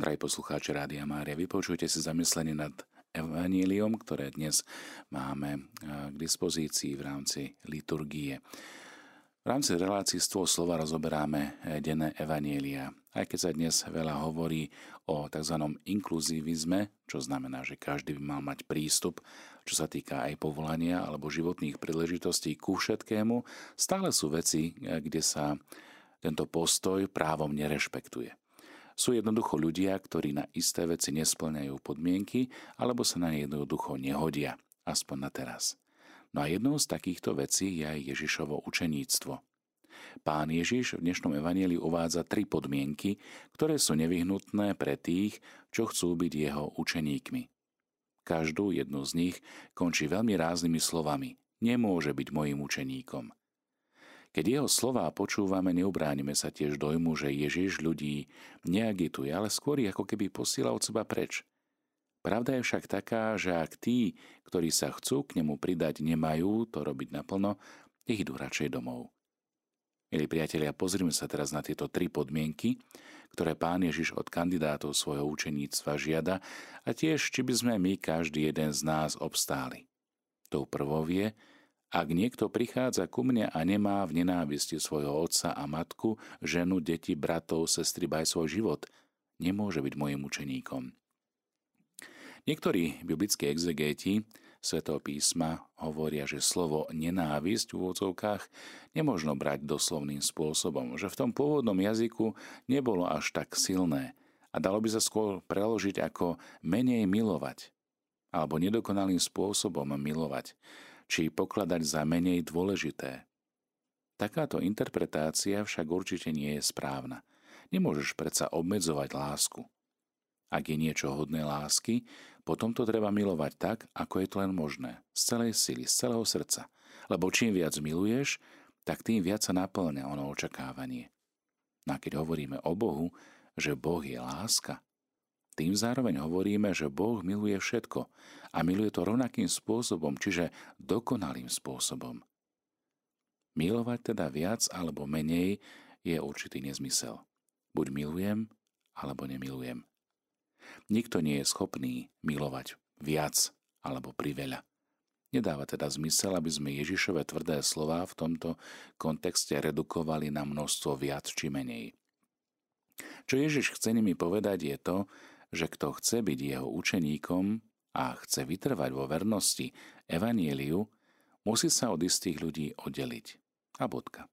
Drahí poslucháči Rádia Mária, vypočujte si zamyslenie nad evaníliom, ktoré dnes máme eh, k dispozícii v rámci liturgie. V rámci relácií z slova rozoberáme eh, denné evanielia. Aj keď sa dnes veľa hovorí o tzv. inkluzivizme, čo znamená, že každý by mal mať prístup, čo sa týka aj povolania alebo životných príležitostí ku všetkému, stále sú veci, eh, kde sa tento postoj právom nerešpektuje. Sú jednoducho ľudia, ktorí na isté veci nesplňajú podmienky alebo sa na ne jednoducho nehodia, aspoň na teraz. No a jednou z takýchto vecí je aj Ježišovo učeníctvo. Pán Ježiš v dnešnom evanieli uvádza tri podmienky, ktoré sú nevyhnutné pre tých, čo chcú byť jeho učeníkmi. Každú jednu z nich končí veľmi ráznými slovami. Nemôže byť mojim učeníkom. Keď jeho slová počúvame, neubránime sa tiež dojmu, že Ježiš ľudí neagituje, ale skôr ako keby posiela od seba preč. Pravda je však taká, že ak tí, ktorí sa chcú k nemu pridať, nemajú to robiť naplno, nech idú radšej domov. Milí priatelia, pozrime sa teraz na tieto tri podmienky, ktoré pán Ježiš od kandidátov svojho učeníctva žiada a tiež, či by sme my, každý jeden z nás, obstáli. Tou prvou je, ak niekto prichádza ku mne a nemá v nenávisti svojho otca a matku, ženu, deti, bratov, sestry, aj svoj život, nemôže byť mojim učeníkom. Niektorí biblickí exegéti svetého písma hovoria, že slovo nenávisť v úvodzovkách nemožno brať doslovným spôsobom, že v tom pôvodnom jazyku nebolo až tak silné a dalo by sa skôr preložiť ako menej milovať alebo nedokonalým spôsobom milovať či pokladať za menej dôležité. Takáto interpretácia však určite nie je správna. Nemôžeš predsa obmedzovať lásku. Ak je niečo hodné lásky, potom to treba milovať tak, ako je to len možné, z celej sily, z celého srdca. Lebo čím viac miluješ, tak tým viac sa naplňa ono očakávanie. No a keď hovoríme o Bohu, že Boh je láska, tým zároveň hovoríme, že Boh miluje všetko a miluje to rovnakým spôsobom, čiže dokonalým spôsobom. Milovať teda viac alebo menej je určitý nezmysel. Buď milujem, alebo nemilujem. Nikto nie je schopný milovať viac alebo priveľa. Nedáva teda zmysel, aby sme Ježišove tvrdé slová v tomto kontexte redukovali na množstvo viac či menej. Čo Ježiš chce nimi povedať je to, že kto chce byť jeho učeníkom a chce vytrvať vo vernosti Evanieliu, musí sa od istých ľudí oddeliť. A bodka.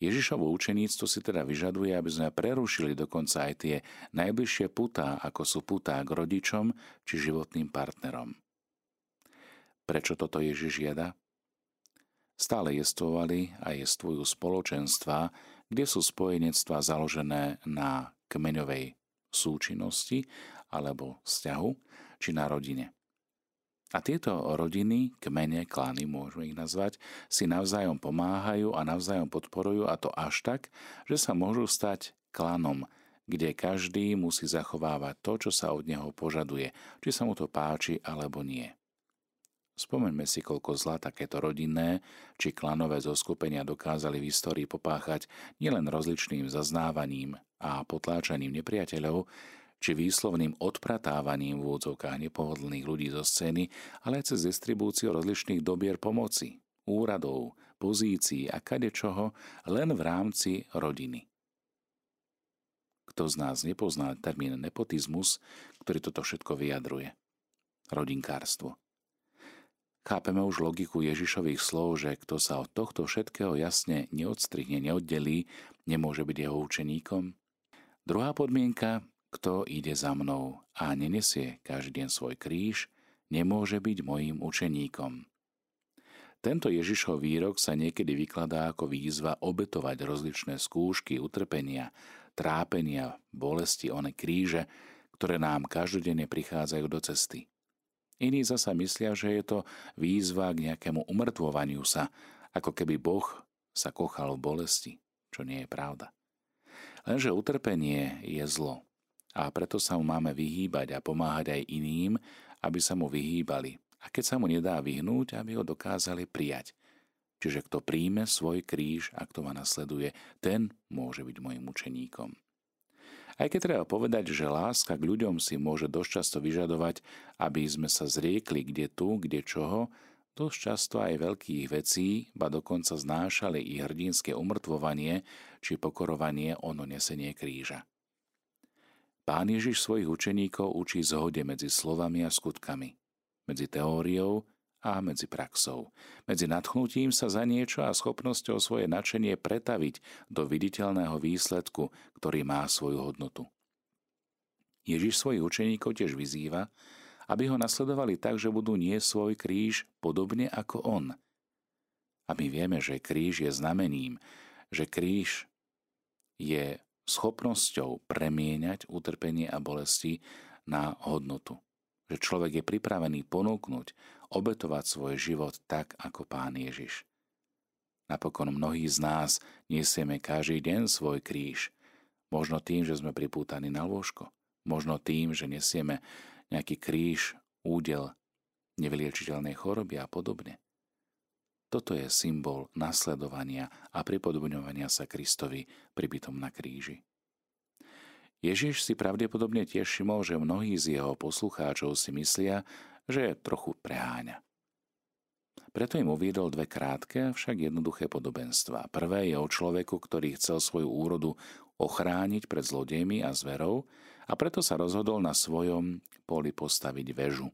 Ježišovo učeníctvo si teda vyžaduje, aby sme prerušili dokonca aj tie najbližšie putá, ako sú putá k rodičom či životným partnerom. Prečo toto Ježiš jeda? Stále jestvovali a jestvujú spoločenstva, kde sú spojenectvá založené na kmeňovej súčinnosti alebo vzťahu či na rodine. A tieto rodiny, kmene, klany, môžeme ich nazvať, si navzájom pomáhajú a navzájom podporujú a to až tak, že sa môžu stať klanom, kde každý musí zachovávať to, čo sa od neho požaduje, či sa mu to páči alebo nie. Spomeňme si, koľko zla takéto rodinné či klanové zoskupenia dokázali v histórii popáchať nielen rozličným zaznávaním a potláčaním nepriateľov, či výslovným odpratávaním v úvodzovkách nepohodlných ľudí zo scény, ale aj cez distribúciu rozličných dobier pomoci, úradov, pozícií a kadečoho len v rámci rodiny. Kto z nás nepozná termín nepotizmus, ktorý toto všetko vyjadruje? Rodinkárstvo. Chápeme už logiku Ježišových slov, že kto sa od tohto všetkého jasne neodstrihne, neoddelí, nemôže byť jeho učeníkom. Druhá podmienka, kto ide za mnou a nenesie každý deň svoj kríž, nemôže byť mojím učeníkom. Tento Ježišov výrok sa niekedy vykladá ako výzva obetovať rozličné skúšky, utrpenia, trápenia, bolesti, one kríže, ktoré nám každodenne prichádzajú do cesty. Iní zasa myslia, že je to výzva k nejakému umrtvovaniu sa, ako keby Boh sa kochal v bolesti, čo nie je pravda. Lenže utrpenie je zlo a preto sa mu máme vyhýbať a pomáhať aj iným, aby sa mu vyhýbali. A keď sa mu nedá vyhnúť, aby ho dokázali prijať. Čiže kto príjme svoj kríž a kto ma nasleduje, ten môže byť môjim učeníkom. Aj keď treba povedať, že láska k ľuďom si môže dosť často vyžadovať, aby sme sa zriekli kde tu, kde čoho, dosť často aj veľkých vecí, ba dokonca znášali i hrdinské umrtvovanie či pokorovanie ono nesenie kríža. Pán Ježiš svojich učeníkov učí zhode medzi slovami a skutkami, medzi teóriou a medzi praxou, medzi nadchnutím sa za niečo a schopnosťou svoje nadšenie pretaviť do viditeľného výsledku, ktorý má svoju hodnotu. Ježiš svojich učeníkov tiež vyzýva, aby ho nasledovali tak, že budú nie svoj kríž podobne ako on. A my vieme, že kríž je znamením, že kríž je schopnosťou premieňať utrpenie a bolesti na hodnotu že človek je pripravený ponúknuť, obetovať svoj život tak, ako Pán Ježiš. Napokon mnohí z nás niesieme každý deň svoj kríž. Možno tým, že sme pripútaní na lôžko. Možno tým, že nesieme nejaký kríž, údel nevyliečiteľnej choroby a podobne. Toto je symbol nasledovania a pripodobňovania sa Kristovi pribytom na kríži. Ježiš si pravdepodobne tiež všimol, že mnohí z jeho poslucháčov si myslia, že trochu preháňa. Preto im uviedol dve krátke, však jednoduché podobenstva. Prvé je o človeku, ktorý chcel svoju úrodu ochrániť pred zlodejmi a zverou a preto sa rozhodol na svojom poli postaviť väžu.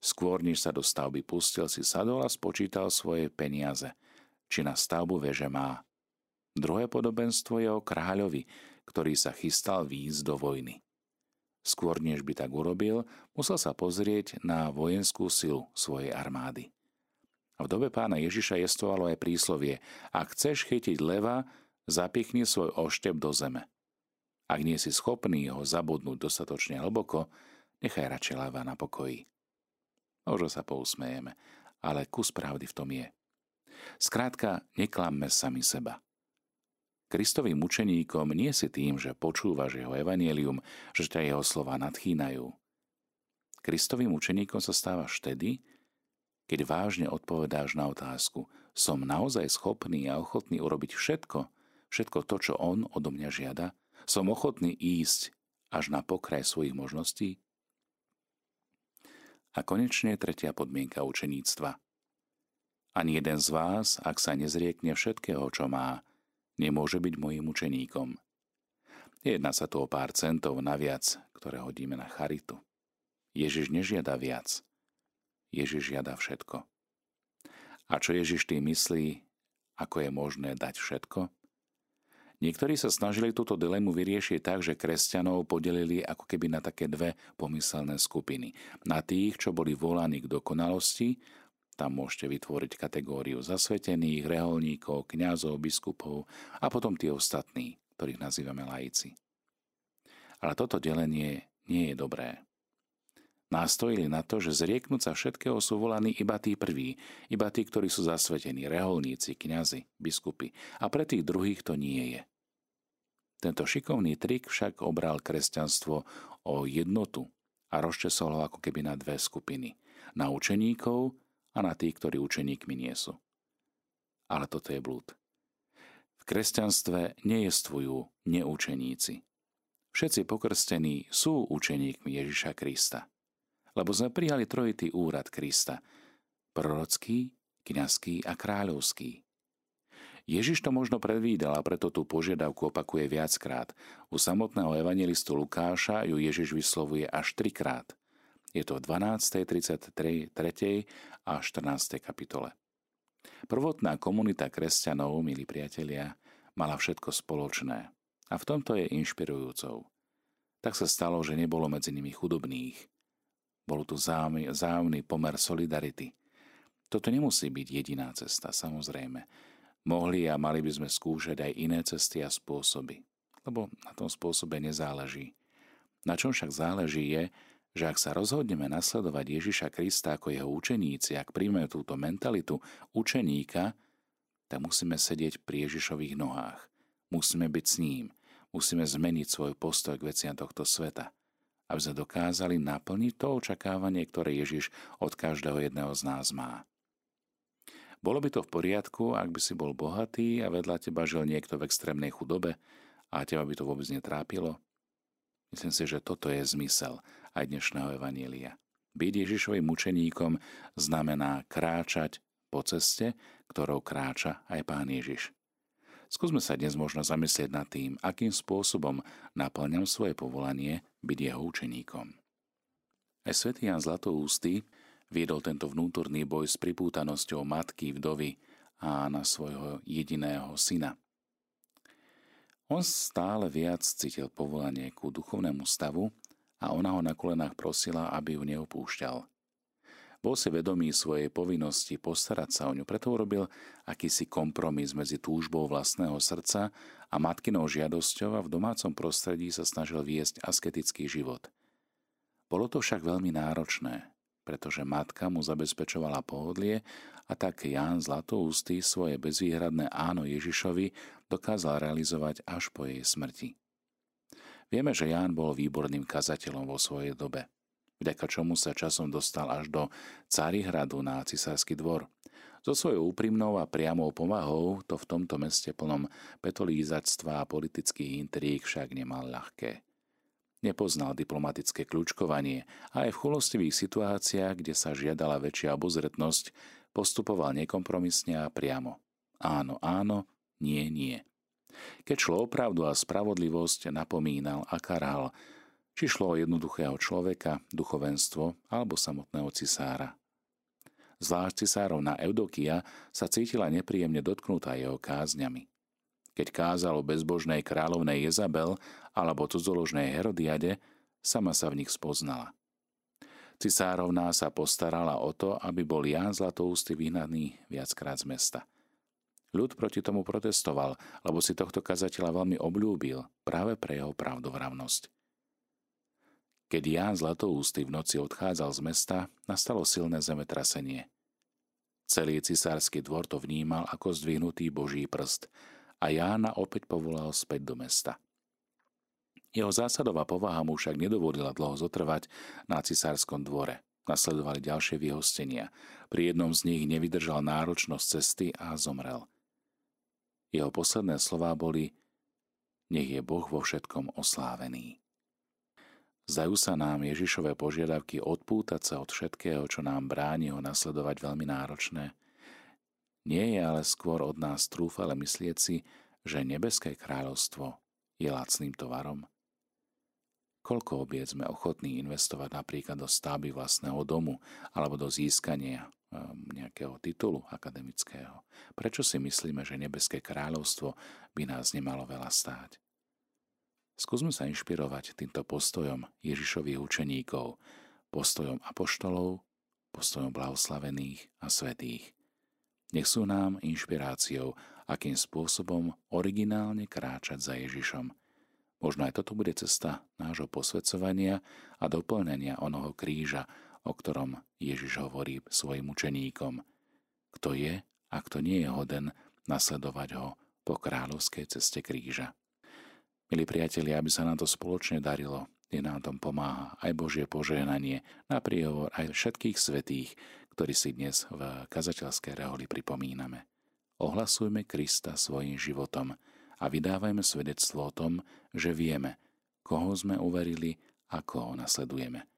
Skôr, než sa do stavby pustil, si sadol a spočítal svoje peniaze, či na stavbu veže má. Druhé podobenstvo je o kráľovi, ktorý sa chystal výjsť do vojny. Skôr než by tak urobil, musel sa pozrieť na vojenskú silu svojej armády. V dobe pána Ježiša jestovalo aj príslovie Ak chceš chytiť leva, zapichni svoj oštep do zeme. Ak nie si schopný ho zabudnúť dostatočne hlboko, nechaj radšej leva na pokoji. Možno sa pousmejeme, ale kus pravdy v tom je. Skrátka, neklamme sami seba. Kristovým učeníkom nie si tým, že počúvaš jeho evanielium, že ťa jeho slova nadchýnajú. Kristovým učeníkom sa stávaš vtedy, keď vážne odpovedáš na otázku, som naozaj schopný a ochotný urobiť všetko, všetko to, čo on odo mňa žiada? Som ochotný ísť až na pokraj svojich možností? A konečne tretia podmienka učeníctva. Ani jeden z vás, ak sa nezriekne všetkého, čo má, nemôže byť mojim učeníkom. Jedná sa tu o pár centov naviac, ktoré hodíme na charitu. Ježiš nežiada viac. Ježiš žiada všetko. A čo Ježiš tým myslí, ako je možné dať všetko? Niektorí sa snažili túto dilemu vyriešiť tak, že kresťanov podelili ako keby na také dve pomyselné skupiny. Na tých, čo boli volaní k dokonalosti tam môžete vytvoriť kategóriu zasvetených, reholníkov, kňazov, biskupov a potom tí ostatní, ktorých nazývame laici. Ale toto delenie nie je dobré. Nástojili na to, že zrieknúť sa všetkého sú volaní iba tí prví, iba tí, ktorí sú zasvetení, reholníci, kňazi, biskupy. A pre tých druhých to nie je. Tento šikovný trik však obral kresťanstvo o jednotu a rozčesol ho ako keby na dve skupiny. Na učeníkov a na tých, ktorí učeníkmi nie sú. Ale toto je blúd. V kresťanstve nejestvujú neučeníci. Všetci pokrstení sú učeníkmi Ježiša Krista. Lebo sme prijali trojitý úrad Krista. Prorocký, kňazský a kráľovský. Ježiš to možno predvídal a preto tú požiadavku opakuje viackrát. U samotného evangelistu Lukáša ju Ježiš vyslovuje až trikrát. Je to v 12., 33. a 14. kapitole. Prvotná komunita kresťanov, milí priatelia, mala všetko spoločné a v tomto je inšpirujúcou. Tak sa stalo, že nebolo medzi nimi chudobných. Bol tu zájomný pomer solidarity. Toto nemusí byť jediná cesta, samozrejme. Mohli a mali by sme skúšať aj iné cesty a spôsoby, lebo na tom spôsobe nezáleží. Na čom však záleží je, že ak sa rozhodneme nasledovať Ježiša Krista ako jeho učeníci, ak príjmeme túto mentalitu učeníka, tak musíme sedieť pri Ježišových nohách. Musíme byť s ním. Musíme zmeniť svoj postoj k veciam tohto sveta, aby sme dokázali naplniť to očakávanie, ktoré Ježiš od každého jedného z nás má. Bolo by to v poriadku, ak by si bol bohatý a vedľa teba žil niekto v extrémnej chudobe a teba by to vôbec netrápilo? Myslím si, že toto je zmysel aj dnešného Evanielia. Byť Ježišovým mučeníkom znamená kráčať po ceste, ktorou kráča aj Pán Ježiš. Skúsme sa dnes možno zamyslieť nad tým, akým spôsobom naplňam svoje povolanie byť jeho učeníkom. Aj svätý Jan Zlatoústy viedol tento vnútorný boj s pripútanosťou matky, vdovy a na svojho jediného syna. On stále viac cítil povolanie ku duchovnému stavu a ona ho na kolenách prosila, aby ju neopúšťal. Bol si vedomý svojej povinnosti postarať sa o ňu, preto urobil akýsi kompromis medzi túžbou vlastného srdca a matkinou žiadosťou a v domácom prostredí sa snažil viesť asketický život. Bolo to však veľmi náročné, pretože matka mu zabezpečovala pohodlie a tak Ján Zlatoústy svoje bezvýhradné áno Ježišovi dokázal realizovať až po jej smrti. Vieme, že Ján bol výborným kazateľom vo svojej dobe vďaka čomu sa časom dostal až do Carihradu na cisársky dvor. So svojou úprimnou a priamou pomahou to v tomto meste plnom petolízactva a politických intríg však nemal ľahké. Nepoznal diplomatické kľúčkovanie a aj v chulostivých situáciách, kde sa žiadala väčšia obozretnosť, postupoval nekompromisne a priamo. Áno, áno, nie, nie. Keď šlo o pravdu a spravodlivosť, napomínal a karal, či šlo o jednoduchého človeka, duchovenstvo alebo samotného cisára. Zvlášť cisárovna Eudokia sa cítila nepríjemne dotknutá jeho kázňami. Keď kázal o bezbožnej kráľovnej Jezabel alebo cudzoložnej Herodiade, sama sa v nich spoznala. Cisárovná sa postarala o to, aby bol Ján Zlatoústy vyhnaný viackrát z mesta. Ľud proti tomu protestoval, lebo si tohto kazateľa veľmi obľúbil práve pre jeho pravdovravnosť. Keď Ján Zlatoústy v noci odchádzal z mesta, nastalo silné zemetrasenie. Celý cisársky dvor to vnímal ako zdvihnutý boží prst a Jána opäť povolal späť do mesta. Jeho zásadová povaha mu však nedovolila dlho zotrvať na cisárskom dvore. Nasledovali ďalšie vyhostenia. Pri jednom z nich nevydržal náročnosť cesty a zomrel. Jeho posledné slová boli Nech je Boh vo všetkom oslávený. Zdajú sa nám Ježišové požiadavky odpútať sa od všetkého, čo nám bráni ho nasledovať veľmi náročné. Nie je ale skôr od nás trúfale myslieť si, že nebeské kráľovstvo je lacným tovarom. Koľko obiec sme ochotní investovať napríklad do stavby vlastného domu alebo do získania nejakého titulu akademického? Prečo si myslíme, že nebeské kráľovstvo by nás nemalo veľa stáť? Skúsme sa inšpirovať týmto postojom Ježišových učeníkov, postojom apoštolov, postojom blahoslavených a svetých. Nech sú nám inšpiráciou, akým spôsobom originálne kráčať za Ježišom. Možno aj toto bude cesta nášho posvedcovania a doplnenia onoho kríža, o ktorom Ježiš hovorí svojim učeníkom. Kto je a kto nie je hoden nasledovať ho po kráľovskej ceste kríža. Milí priatelia, aby sa nám to spoločne darilo, je nám tom pomáha aj Božie požehnanie na príhovor aj všetkých svetých, ktorí si dnes v kazateľskej reholi pripomíname. Ohlasujme Krista svojim životom a vydávajme svedectvo o tom, že vieme, koho sme uverili a koho nasledujeme.